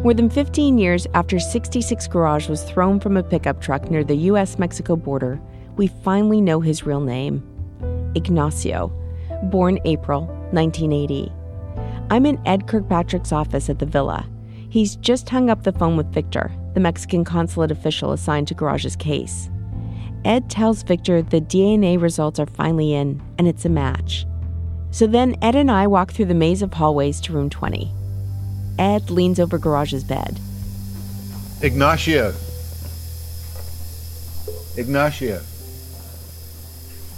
More than 15 years after 66 Garage was thrown from a pickup truck near the US Mexico border, we finally know his real name Ignacio, born April 1980. I'm in Ed Kirkpatrick's office at the villa. He's just hung up the phone with Victor, the Mexican consulate official assigned to Garage's case. Ed tells Victor the DNA results are finally in, and it's a match. So then Ed and I walk through the maze of hallways to room 20. Ed leans over Garage's bed. Ignacio. Ignacio.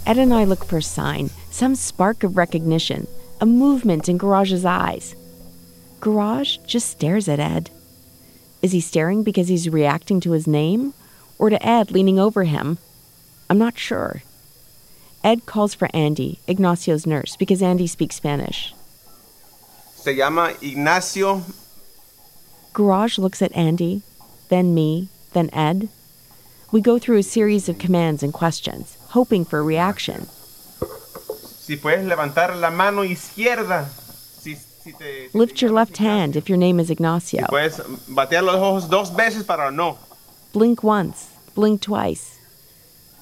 Ed and I look for a sign, some spark of recognition, a movement in Garage's eyes. Garage just stares at Ed. Is he staring because he's reacting to his name? Or to Ed leaning over him? I'm not sure. Ed calls for Andy, Ignacio's nurse, because Andy speaks Spanish. Se llama Ignacio. Garage looks at Andy, then me, then Ed. We go through a series of commands and questions, hoping for a reaction. Si puedes levantar la mano izquierda. Si, si te, si Lift your left hand if your name is Ignacio. Ignacio. Puedes batear los ojos dos veces para no. Blink once, blink twice.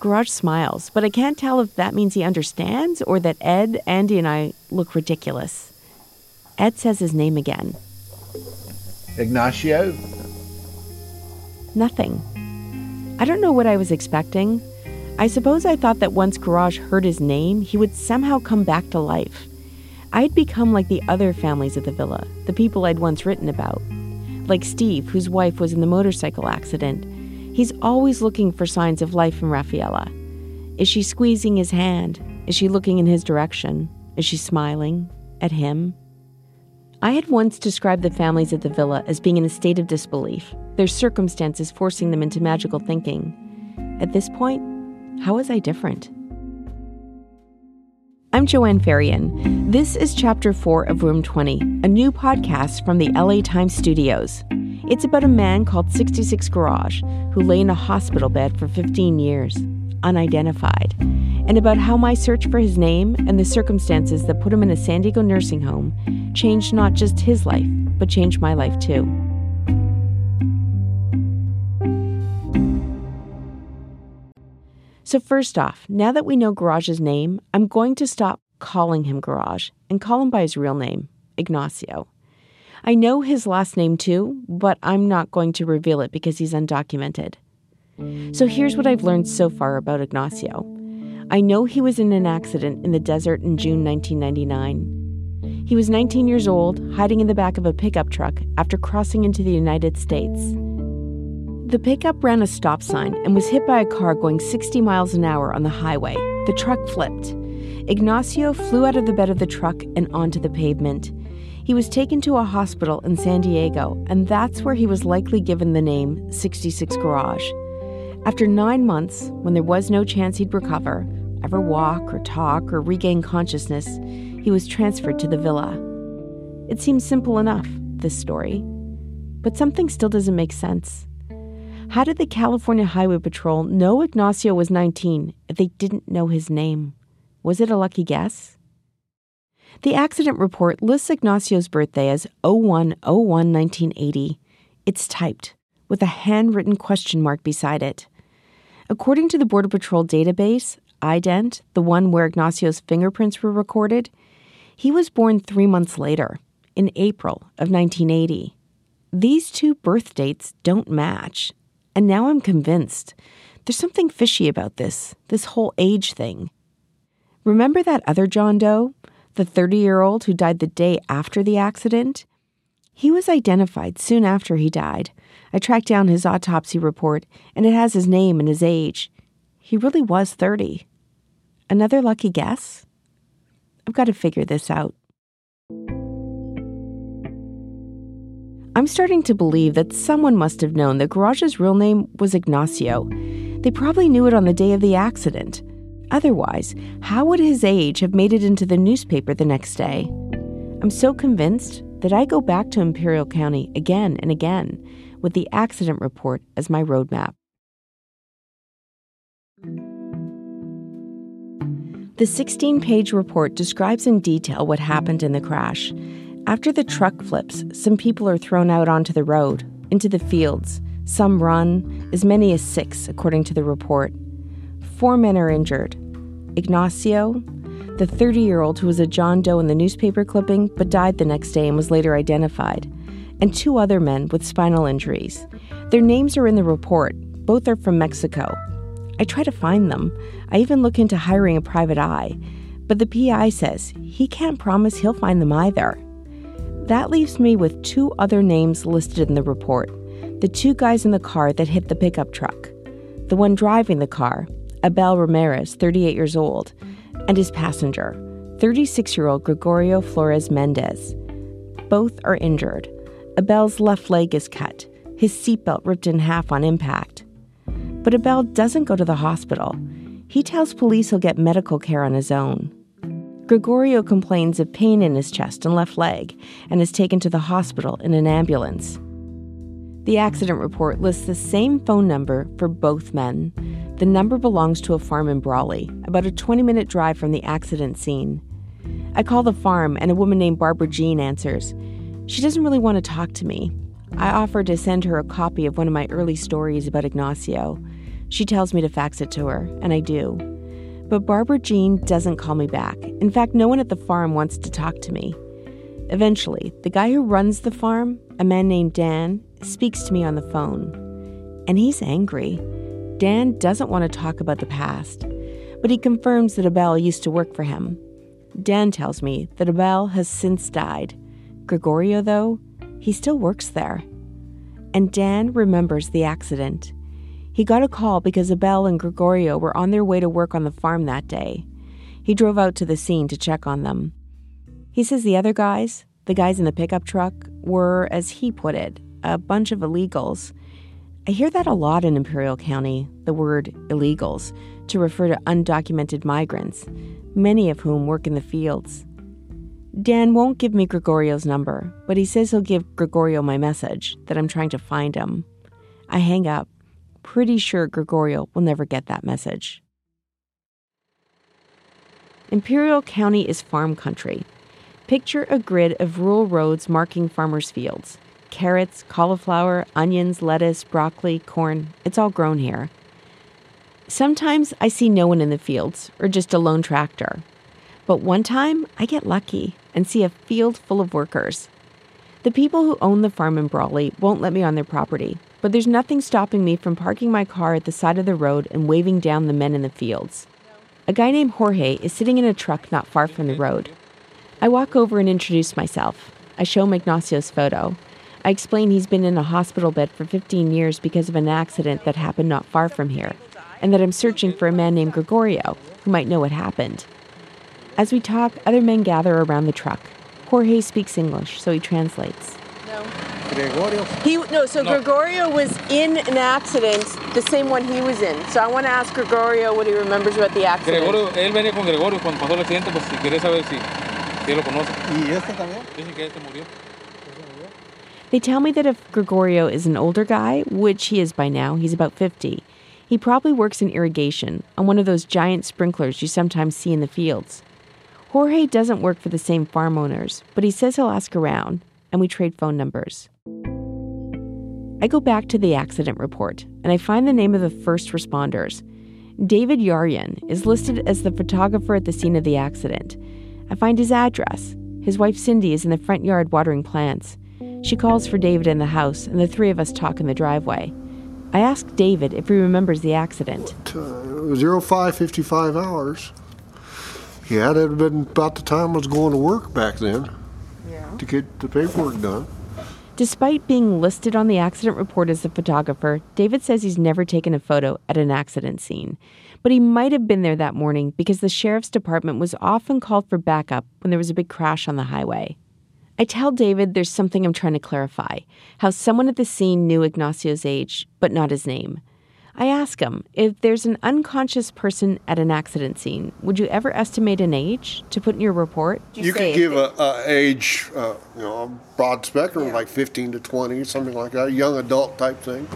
Garage smiles, but I can't tell if that means he understands or that Ed, Andy, and I look ridiculous. Ed says his name again. Ignacio. Nothing. I don't know what I was expecting. I suppose I thought that once Garage heard his name, he would somehow come back to life. I'd become like the other families at the villa, the people I'd once written about. Like Steve, whose wife was in the motorcycle accident. He's always looking for signs of life in Rafaela. Is she squeezing his hand? Is she looking in his direction? Is she smiling at him? I had once described the families at the villa as being in a state of disbelief, their circumstances forcing them into magical thinking. At this point, how was I different? I'm Joanne Faryon. This is Chapter 4 of Room 20, a new podcast from the LA Times studios. It's about a man called 66 Garage who lay in a hospital bed for 15 years, unidentified, and about how my search for his name and the circumstances that put him in a San Diego nursing home changed not just his life, but changed my life too. So, first off, now that we know Garage's name, I'm going to stop calling him Garage and call him by his real name, Ignacio. I know his last name too, but I'm not going to reveal it because he's undocumented. So, here's what I've learned so far about Ignacio. I know he was in an accident in the desert in June 1999. He was 19 years old, hiding in the back of a pickup truck after crossing into the United States. The pickup ran a stop sign and was hit by a car going 60 miles an hour on the highway. The truck flipped. Ignacio flew out of the bed of the truck and onto the pavement. He was taken to a hospital in San Diego, and that's where he was likely given the name 66 Garage. After nine months, when there was no chance he'd recover, ever walk or talk or regain consciousness, he was transferred to the villa. It seems simple enough, this story. But something still doesn't make sense. How did the California Highway Patrol know Ignacio was 19 if they didn't know his name? Was it a lucky guess? The accident report lists Ignacio's birthday as 0101 1980. It's typed, with a handwritten question mark beside it. According to the Border Patrol database, IDENT, the one where Ignacio's fingerprints were recorded, he was born three months later, in April of 1980. These two birth dates don't match, and now I'm convinced there's something fishy about this, this whole age thing. Remember that other John Doe, the 30 year old who died the day after the accident? He was identified soon after he died. I tracked down his autopsy report, and it has his name and his age. He really was 30. Another lucky guess? I've got to figure this out. I'm starting to believe that someone must have known that Garage's real name was Ignacio. They probably knew it on the day of the accident. Otherwise, how would his age have made it into the newspaper the next day? I'm so convinced that I go back to Imperial County again and again with the accident report as my roadmap. The 16 page report describes in detail what happened in the crash. After the truck flips, some people are thrown out onto the road, into the fields. Some run, as many as six, according to the report. Four men are injured. Ignacio, the 30 year old who was a John Doe in the newspaper clipping but died the next day and was later identified, and two other men with spinal injuries. Their names are in the report. Both are from Mexico. I try to find them. I even look into hiring a private eye. But the PI says he can't promise he'll find them either. That leaves me with two other names listed in the report the two guys in the car that hit the pickup truck. The one driving the car, Abel Ramirez, 38 years old, and his passenger, 36 year old Gregorio Flores Mendez. Both are injured. Abel's left leg is cut, his seatbelt ripped in half on impact. But Abel doesn't go to the hospital. He tells police he'll get medical care on his own. Gregorio complains of pain in his chest and left leg and is taken to the hospital in an ambulance. The accident report lists the same phone number for both men. The number belongs to a farm in Brawley, about a 20 minute drive from the accident scene. I call the farm, and a woman named Barbara Jean answers. She doesn't really want to talk to me. I offer to send her a copy of one of my early stories about Ignacio. She tells me to fax it to her, and I do. But Barbara Jean doesn't call me back. In fact, no one at the farm wants to talk to me. Eventually, the guy who runs the farm, a man named Dan, speaks to me on the phone. And he's angry. Dan doesn't want to talk about the past, but he confirms that Abel used to work for him. Dan tells me that Abel has since died. Gregorio, though, he still works there. And Dan remembers the accident. He got a call because Abel and Gregorio were on their way to work on the farm that day. He drove out to the scene to check on them. He says the other guys, the guys in the pickup truck, were, as he put it, a bunch of illegals. I hear that a lot in Imperial County, the word illegals, to refer to undocumented migrants, many of whom work in the fields. Dan won't give me Gregorio's number, but he says he'll give Gregorio my message that I'm trying to find him. I hang up, pretty sure Gregorio will never get that message. Imperial County is farm country. Picture a grid of rural roads marking farmers' fields carrots, cauliflower, onions, lettuce, broccoli, corn. It's all grown here. Sometimes I see no one in the fields or just a lone tractor. But one time I get lucky and see a field full of workers. The people who own the farm in Brawley won't let me on their property, but there's nothing stopping me from parking my car at the side of the road and waving down the men in the fields. A guy named Jorge is sitting in a truck not far from the road. I walk over and introduce myself. I show him Ignacio's photo. I explain he's been in a hospital bed for 15 years because of an accident that happened not far from here, and that I'm searching for a man named Gregorio who might know what happened. As we talk, other men gather around the truck. Jorge speaks English, so he translates. No. Gregorio? He, no, so no. Gregorio was in an accident, the same one he was in. So I want to ask Gregorio what he remembers about the accident. Gregorio, él venía con Gregorio cuando pasó el accidente, pues si quiere saber si, si lo conoce. ¿Y este también? Dicen que este murió. They tell me that if Gregorio is an older guy, which he is by now, he's about 50, he probably works in irrigation on one of those giant sprinklers you sometimes see in the fields. Jorge doesn't work for the same farm owners, but he says he'll ask around, and we trade phone numbers. I go back to the accident report, and I find the name of the first responders. David Yaryan is listed as the photographer at the scene of the accident. I find his address. His wife Cindy is in the front yard watering plants. She calls for David in the house, and the three of us talk in the driveway. I ask David if he remembers the accident. Uh, 0555 hours. Yeah, that had been about the time I was going to work back then yeah. to get the paperwork done. Despite being listed on the accident report as a photographer, David says he's never taken a photo at an accident scene. But he might have been there that morning because the sheriff's department was often called for backup when there was a big crash on the highway. I tell David there's something I'm trying to clarify how someone at the scene knew Ignacio's age, but not his name. I ask him if there's an unconscious person at an accident scene, would you ever estimate an age to put in your report? You, you could give a, a age, uh, you know, a broad spectrum, yeah. like 15 to 20, something like that, a young adult type thing.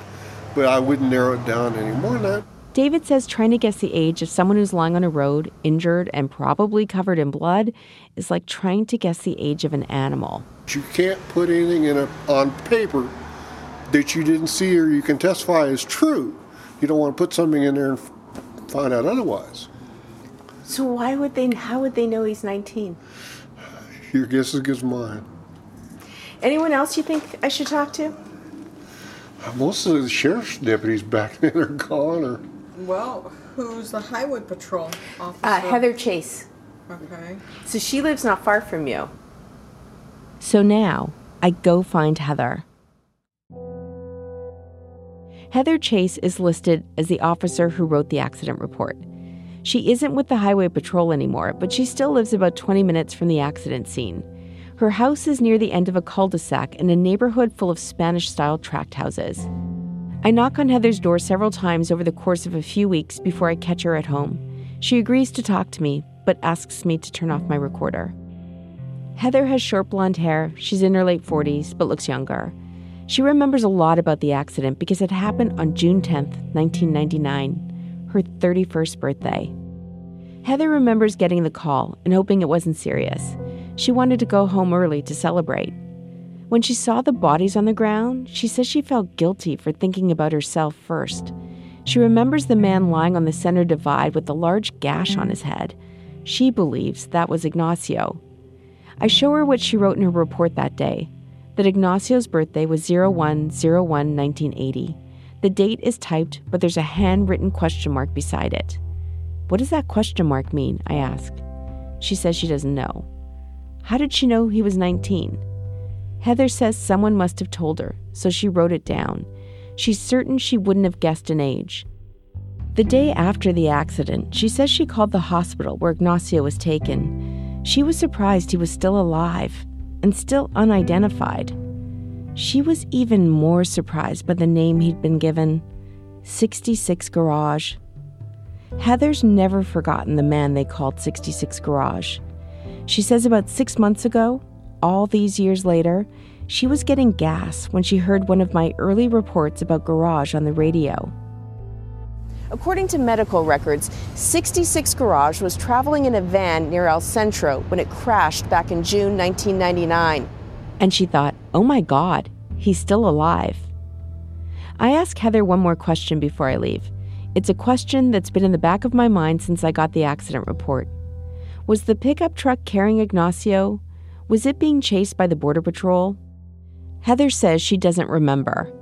But I wouldn't narrow it down any more than that. David says trying to guess the age of someone who's lying on a road, injured and probably covered in blood, is like trying to guess the age of an animal. You can't put anything in a, on paper that you didn't see or you can testify is true. You don't want to put something in there and find out otherwise. So why would they? How would they know he's 19? Your guess is as good as mine. Anyone else you think I should talk to? Most of the sheriff's deputies back then are gone or Well, who's the highway patrol officer? Uh, Heather Chase. Okay. So she lives not far from you. So now I go find Heather. Heather Chase is listed as the officer who wrote the accident report. She isn't with the Highway Patrol anymore, but she still lives about 20 minutes from the accident scene. Her house is near the end of a cul de sac in a neighborhood full of Spanish style tract houses. I knock on Heather's door several times over the course of a few weeks before I catch her at home. She agrees to talk to me, but asks me to turn off my recorder. Heather has short blonde hair, she's in her late 40s, but looks younger. She remembers a lot about the accident because it happened on June 10th, 1999, her 31st birthday. Heather remembers getting the call and hoping it wasn't serious. She wanted to go home early to celebrate. When she saw the bodies on the ground, she says she felt guilty for thinking about herself first. She remembers the man lying on the center divide with a large gash on his head. She believes that was Ignacio. I show her what she wrote in her report that day that Ignacio's birthday was 01 1980. The date is typed, but there's a handwritten question mark beside it. What does that question mark mean? I ask. She says she doesn't know. How did she know he was 19? Heather says someone must have told her, so she wrote it down. She's certain she wouldn't have guessed an age. The day after the accident, she says she called the hospital where Ignacio was taken. She was surprised he was still alive and still unidentified. She was even more surprised by the name he'd been given 66 Garage. Heather's never forgotten the man they called 66 Garage. She says about six months ago, all these years later, she was getting gas when she heard one of my early reports about Garage on the radio. According to medical records, 66 Garage was traveling in a van near El Centro when it crashed back in June 1999. And she thought, oh my God, he's still alive. I ask Heather one more question before I leave. It's a question that's been in the back of my mind since I got the accident report. Was the pickup truck carrying Ignacio? Was it being chased by the Border Patrol? Heather says she doesn't remember.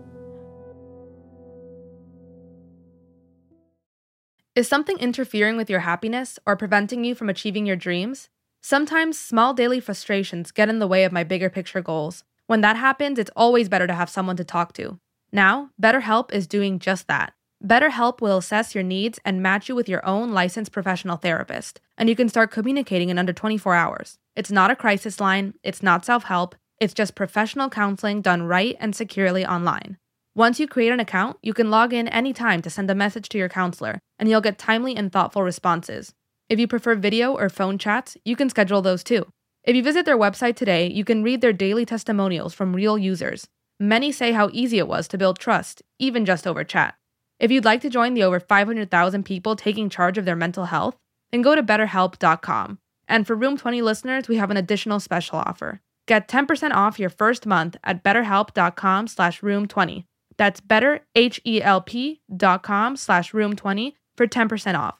Is something interfering with your happiness or preventing you from achieving your dreams? Sometimes small daily frustrations get in the way of my bigger picture goals. When that happens, it's always better to have someone to talk to. Now, BetterHelp is doing just that. BetterHelp will assess your needs and match you with your own licensed professional therapist, and you can start communicating in under 24 hours. It's not a crisis line, it's not self help, it's just professional counseling done right and securely online. Once you create an account, you can log in anytime to send a message to your counselor, and you'll get timely and thoughtful responses. If you prefer video or phone chats, you can schedule those too. If you visit their website today, you can read their daily testimonials from real users. Many say how easy it was to build trust, even just over chat. If you'd like to join the over 500,000 people taking charge of their mental health, then go to betterhelp.com. And for Room 20 listeners, we have an additional special offer. Get 10% off your first month at betterhelp.com slash room20. That's betterhelp.com slash room20 for 10% off.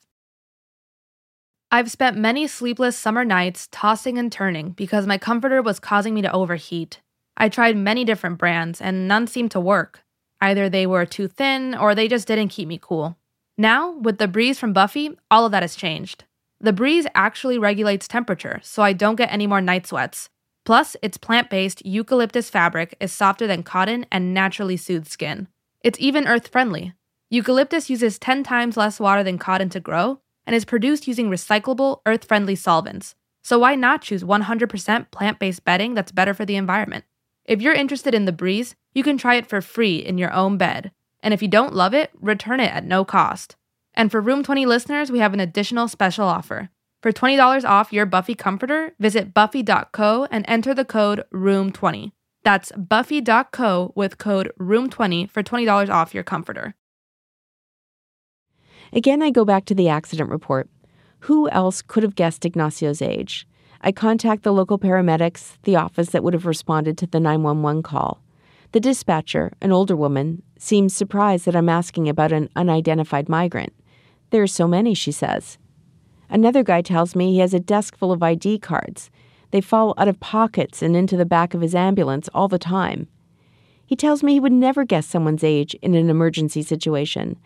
I've spent many sleepless summer nights tossing and turning because my comforter was causing me to overheat. I tried many different brands and none seemed to work. Either they were too thin or they just didn't keep me cool. Now, with the breeze from Buffy, all of that has changed. The breeze actually regulates temperature, so I don't get any more night sweats, Plus, its plant based eucalyptus fabric is softer than cotton and naturally soothes skin. It's even earth friendly. Eucalyptus uses 10 times less water than cotton to grow and is produced using recyclable, earth friendly solvents. So, why not choose 100% plant based bedding that's better for the environment? If you're interested in the breeze, you can try it for free in your own bed. And if you don't love it, return it at no cost. And for Room 20 listeners, we have an additional special offer. For $20 off your Buffy comforter, visit buffy.co and enter the code ROOM20. That's buffy.co with code ROOM20 for $20 off your comforter. Again, I go back to the accident report. Who else could have guessed Ignacio's age? I contact the local paramedics, the office that would have responded to the 911 call. The dispatcher, an older woman, seems surprised that I'm asking about an unidentified migrant. There are so many, she says. Another guy tells me he has a desk full of ID cards. They fall out of pockets and into the back of his ambulance all the time. He tells me he would never guess someone's age in an emergency situation,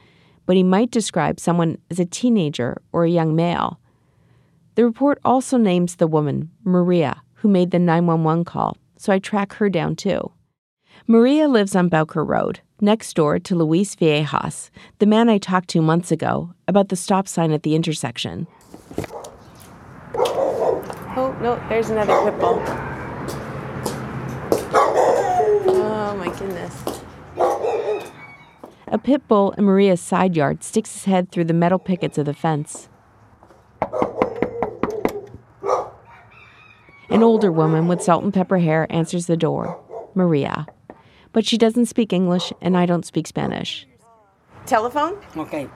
but he might describe someone as a teenager or a young male. The report also names the woman, Maria, who made the 911 call, so I track her down too. Maria lives on Bowker Road, next door to Luis Viejas, the man I talked to months ago about the stop sign at the intersection. Oh, no, there's another pit bull. Oh my goodness. A pit bull in Maria's side yard sticks his head through the metal pickets of the fence. An older woman with salt and pepper hair answers the door Maria. But she doesn't speak English, and I don't speak Spanish. Telephone? Okay.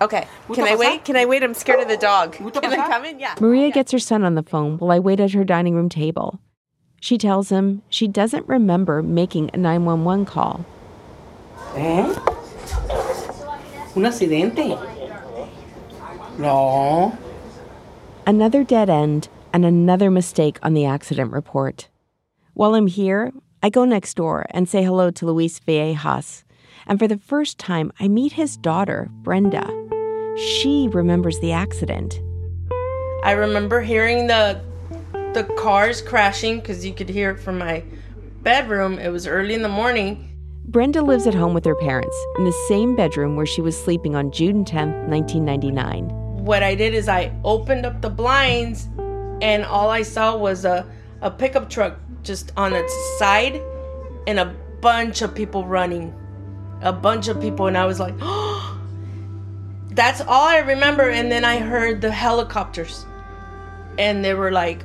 Okay. Can I wait? Can I wait? I'm scared of the dog. Can I come in? Yeah. Maria gets her son on the phone while I wait at her dining room table. She tells him she doesn't remember making a 911 call. ¿Eh? ¿Un accidente? No. Another dead end and another mistake on the accident report. While I'm here, I go next door and say hello to Luis Viejas. And for the first time, I meet his daughter, Brenda. She remembers the accident. I remember hearing the the cars crashing because you could hear it from my bedroom. It was early in the morning. Brenda lives at home with her parents in the same bedroom where she was sleeping on June 10th, 1999. What I did is I opened up the blinds and all I saw was a, a pickup truck just on its side and a bunch of people running. A bunch of people, and I was like, oh, that's all I remember. And then I heard the helicopters, and they were like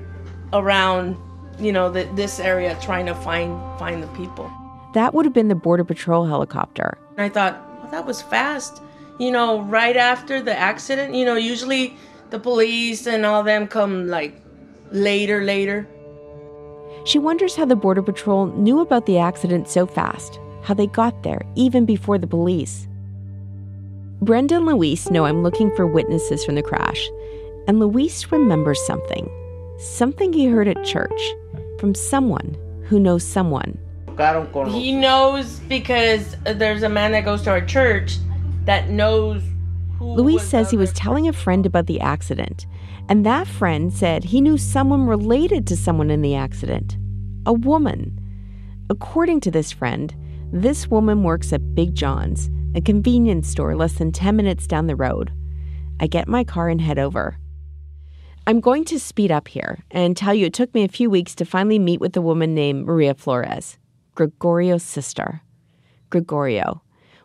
around, you know, the, this area trying to find find the people. That would have been the Border Patrol helicopter. And I thought, well, that was fast. You know, right after the accident, you know, usually the police and all them come like later, later. She wonders how the Border Patrol knew about the accident so fast, how they got there even before the police. Brenda and Luis know I'm looking for witnesses from the crash, and Luis remembers something. Something he heard at church from someone who knows someone. He knows because there's a man that goes to our church that knows Luis says he was telling a friend about the accident, and that friend said he knew someone related to someone in the accident a woman. According to this friend, this woman works at Big John's, a convenience store less than 10 minutes down the road. I get my car and head over. I'm going to speed up here and tell you it took me a few weeks to finally meet with a woman named Maria Flores, Gregorio's sister. Gregorio,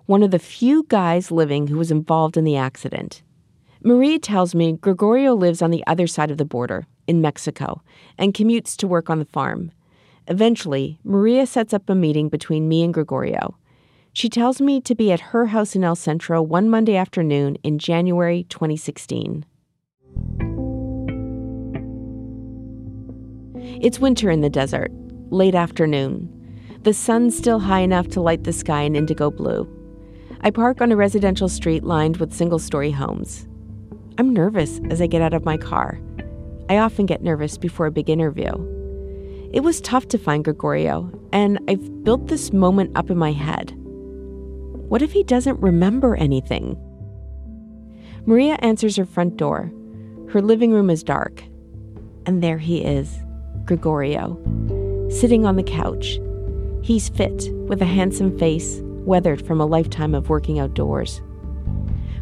one of the few guys living who was involved in the accident. Maria tells me Gregorio lives on the other side of the border, in Mexico, and commutes to work on the farm. Eventually, Maria sets up a meeting between me and Gregorio. She tells me to be at her house in El Centro one Monday afternoon in January 2016. It's winter in the desert, late afternoon. The sun's still high enough to light the sky in indigo blue. I park on a residential street lined with single story homes. I'm nervous as I get out of my car. I often get nervous before a big interview. It was tough to find Gregorio, and I've built this moment up in my head. What if he doesn't remember anything? Maria answers her front door. Her living room is dark. And there he is, Gregorio, sitting on the couch. He's fit, with a handsome face, weathered from a lifetime of working outdoors.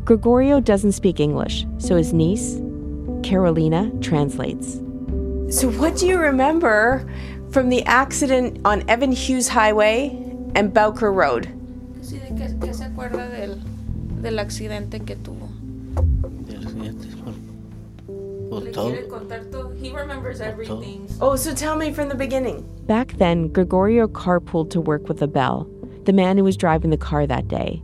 Gregorio doesn't speak English, so his niece, Carolina, translates. So, what do you remember from the accident on Evan Hewes Highway and Bowker Road? Sí, que, que se acuerda del, del accidente que tuvo. Le quiere contar todo. He remembers everything. Oh, so tell me from the beginning. Back then, Gregorio carpooled to work with Abel, the man who was driving the car that day.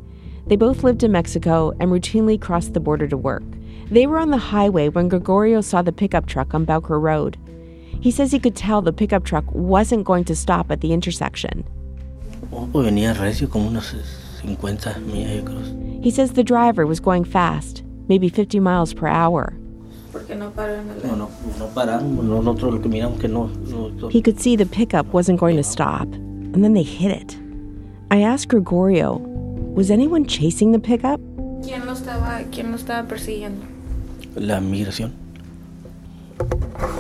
They both lived in Mexico and routinely crossed the border to work. They were on the highway when Gregorio saw the pickup truck on Bowker Road. He says he could tell the pickup truck wasn't going to stop at the intersection. venía recio como unos 50 millas, yo creo. He says the driver was going fast, maybe 50 miles per hour. He could see the pickup wasn't going to stop, and then they hit it. I asked Gregorio, was anyone chasing the pickup? ¿Quién lo estaba, quién lo estaba persiguiendo? la migración.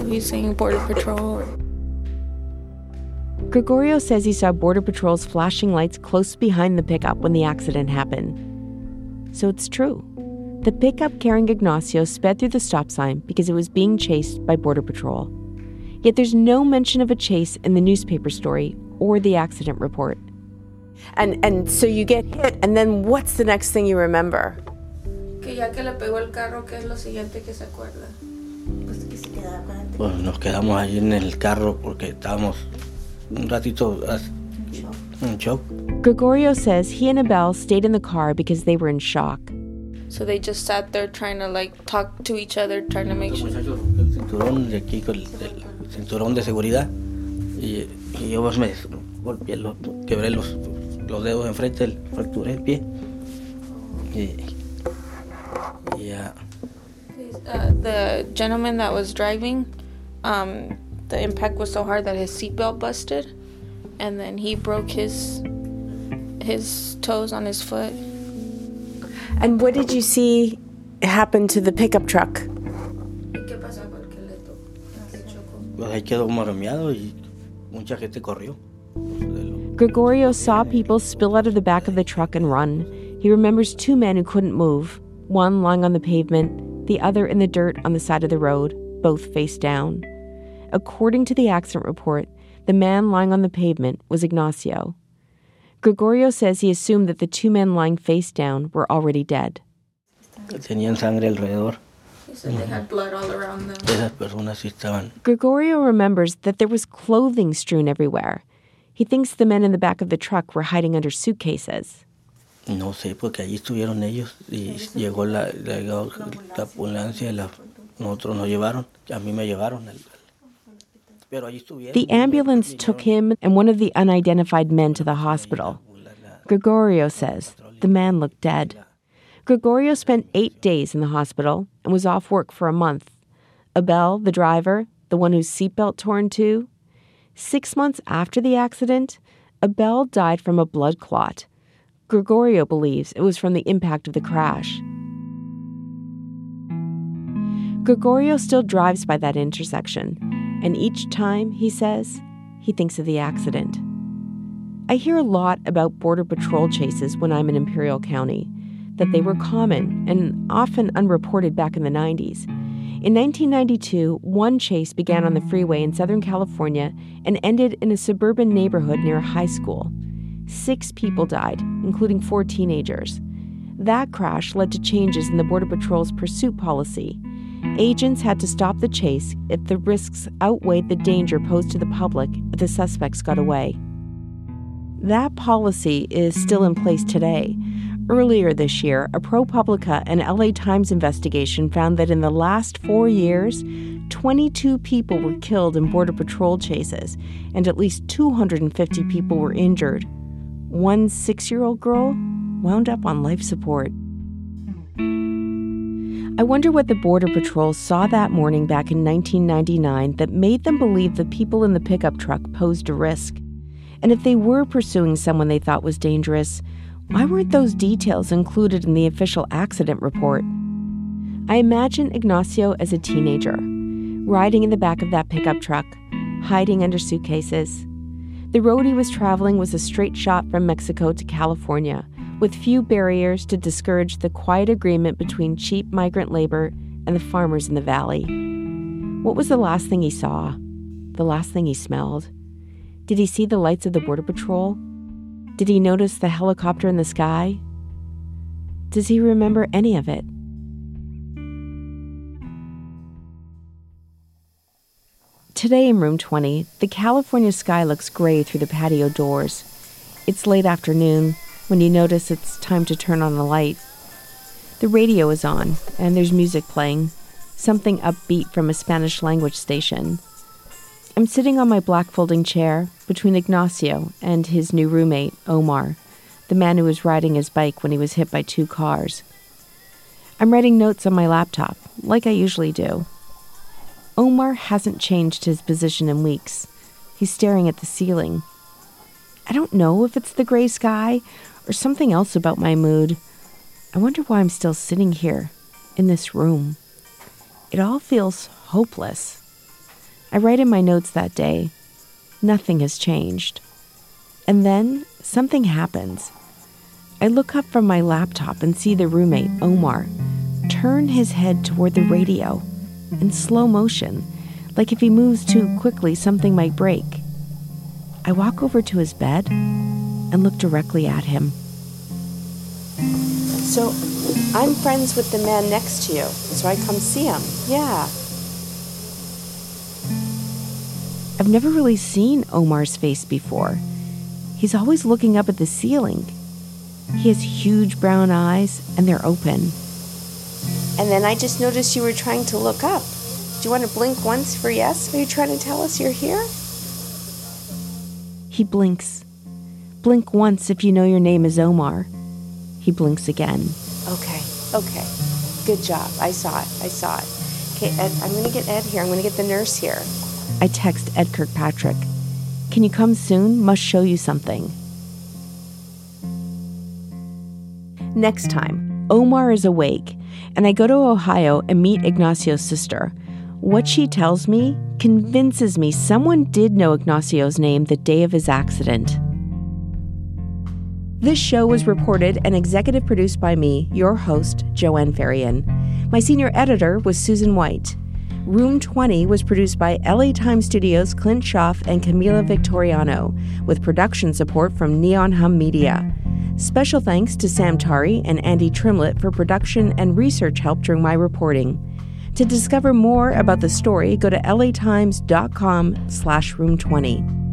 He's saying border patrol. Gregorio says he saw Border Patrol's flashing lights close behind the pickup when the accident happened. So it's true. The pickup carrying Ignacio sped through the stop sign because it was being chased by Border Patrol. Yet there's no mention of a chase in the newspaper story or the accident report. And and so you get hit, and then what's the next thing you remember? Que ya que le pegó el carro, ¿qué es lo siguiente que se acuerda? Pues nos quedamos allí en el carro porque estábamos un ratito as- en shock. Gregorio says he and Abel stayed in the car because they were in shock. So they just sat there trying to like talk to each other, trying to make sure. El cinturón de aquí con el, el cinturón de seguridad y, y yo pues me golpeé, lo- quebré los, los dedos enfrente, el- fracturé el pie y, y ya Uh, the gentleman that was driving, um, the impact was so hard that his seatbelt busted, and then he broke his his toes on his foot. And what did you see happen to the pickup truck? pues ahí quedó maromeado y mucha gente corrió. Gregorio saw people spill out of the back of the truck and run. He remembers two men who couldn't move, one lying on the pavement, the other in the dirt on the side of the road, both face down. According to the accident report, the man lying on the pavement was Ignacio. Gregorio says he assumed that the two men lying face down were already dead. Tenían sangre alrededor. He they had blood all around them. Esas personas sí. Gregorio remembers that there was clothing strewn everywhere. He thinks the men in the back of the truck were hiding under suitcases. No sé, porque allí estuvieron ellos y llegó la, la, la ambulancia y la, nosotros nos llevaron, a mí me llevaron. al- pero allí estuvieron. The ambulance took him and one of the unidentified men to the hospital. Gregorio says the man looked dead. Gregorio spent eight days in the hospital and was off work for a month. Abel, the driver, the one whose seatbelt torn too, six months after the accident, Abel died from a blood clot. Gregorio believes it was from the impact of the crash. Gregorio still drives by that intersection, and each time, he says, he thinks of the accident. I hear a lot about Border Patrol chases when I'm in Imperial County, that they were common and often unreported back in the 90s. In 1992, one chase began on the freeway in Southern California and ended in a suburban neighborhood near a high school. Six people died, including four teenagers. That crash led to changes in the Border Patrol's pursuit policy. Agents had to stop the chase if the risks outweighed the danger posed to the public if the suspects got away. That policy is still in place today. Earlier this year, a ProPublica and LA Times investigation found that in the last four years, 22 people were killed in Border Patrol chases, and at least 250 people were injured. One six year old girl wound up on life support. I wonder what the Border Patrol saw that morning back in 1999 that made them believe the people in the pickup truck posed a risk. And if they were pursuing someone they thought was dangerous, why weren't those details included in the official accident report? I imagine Ignacio as a teenager, riding in the back of that pickup truck, hiding under suitcases. The road he was traveling was a straight shot from Mexico to California, with few barriers to discourage the quiet agreement between cheap migrant labor and the farmers in the valley. What was the last thing he saw? The last thing he smelled? Did he see the lights of the Border Patrol? Did he notice the helicopter in the sky? Does he remember any of it? Today in room 20, the California sky looks gray through the patio doors. It's late afternoon. when you notice it's time to turn on the light. The radio is on, and there's music playing, something upbeat from a Spanish language station. I'm sitting on my black folding chair between Ignacio and his new roommate, Omar, the man who was riding his bike when he was hit by two cars. I'm writing notes on my laptop, like I usually do. Omar hasn't changed his position in weeks. He's staring at the ceiling. I don't know if it's the gray sky or something else about my mood. I wonder why I'm still sitting here, in this room. It all feels hopeless. I write in my notes that day nothing has changed. And then something happens. I look up from my laptop and see the roommate, Omar, turn his head toward the radio in slow motion, like if he moves too quickly, something might break. I walk over to his bed and look directly at him. So, I'm friends with the man next to you, so I come see him. Yeah. I've never really seen Omar's face before. He's always looking up at the ceiling. He has huge brown eyes, and they're open. And then I just noticed you were trying to look up. Do you want to blink once for yes? Are you trying to tell us you're here? He blinks. Blink once if you know your name is Omar. He blinks again. Okay, okay. Good job. I saw it. I saw it. Okay, Ed, I'm going to get Ed here. I'm going to get the nurse here. I text Ed Kirkpatrick. Can you come soon? Must show you something. Next time, Omar is awake and I go to Ohio and meet Ignacio's sister. What she tells me convinces me someone did know Ignacio's name the day of his accident. This show was reported and executive produced by me, your host, Joanne Faryon. My senior editor was Susan White. Room 20 was produced by LA Times Studios' Clint Schaff and Camila Victoriano, with production support from Neon Hum Media. Special thanks to Sam Tari and Andy Trimlett for production and research help during my reporting. To discover more about the story, go to latimes.com slash room 20.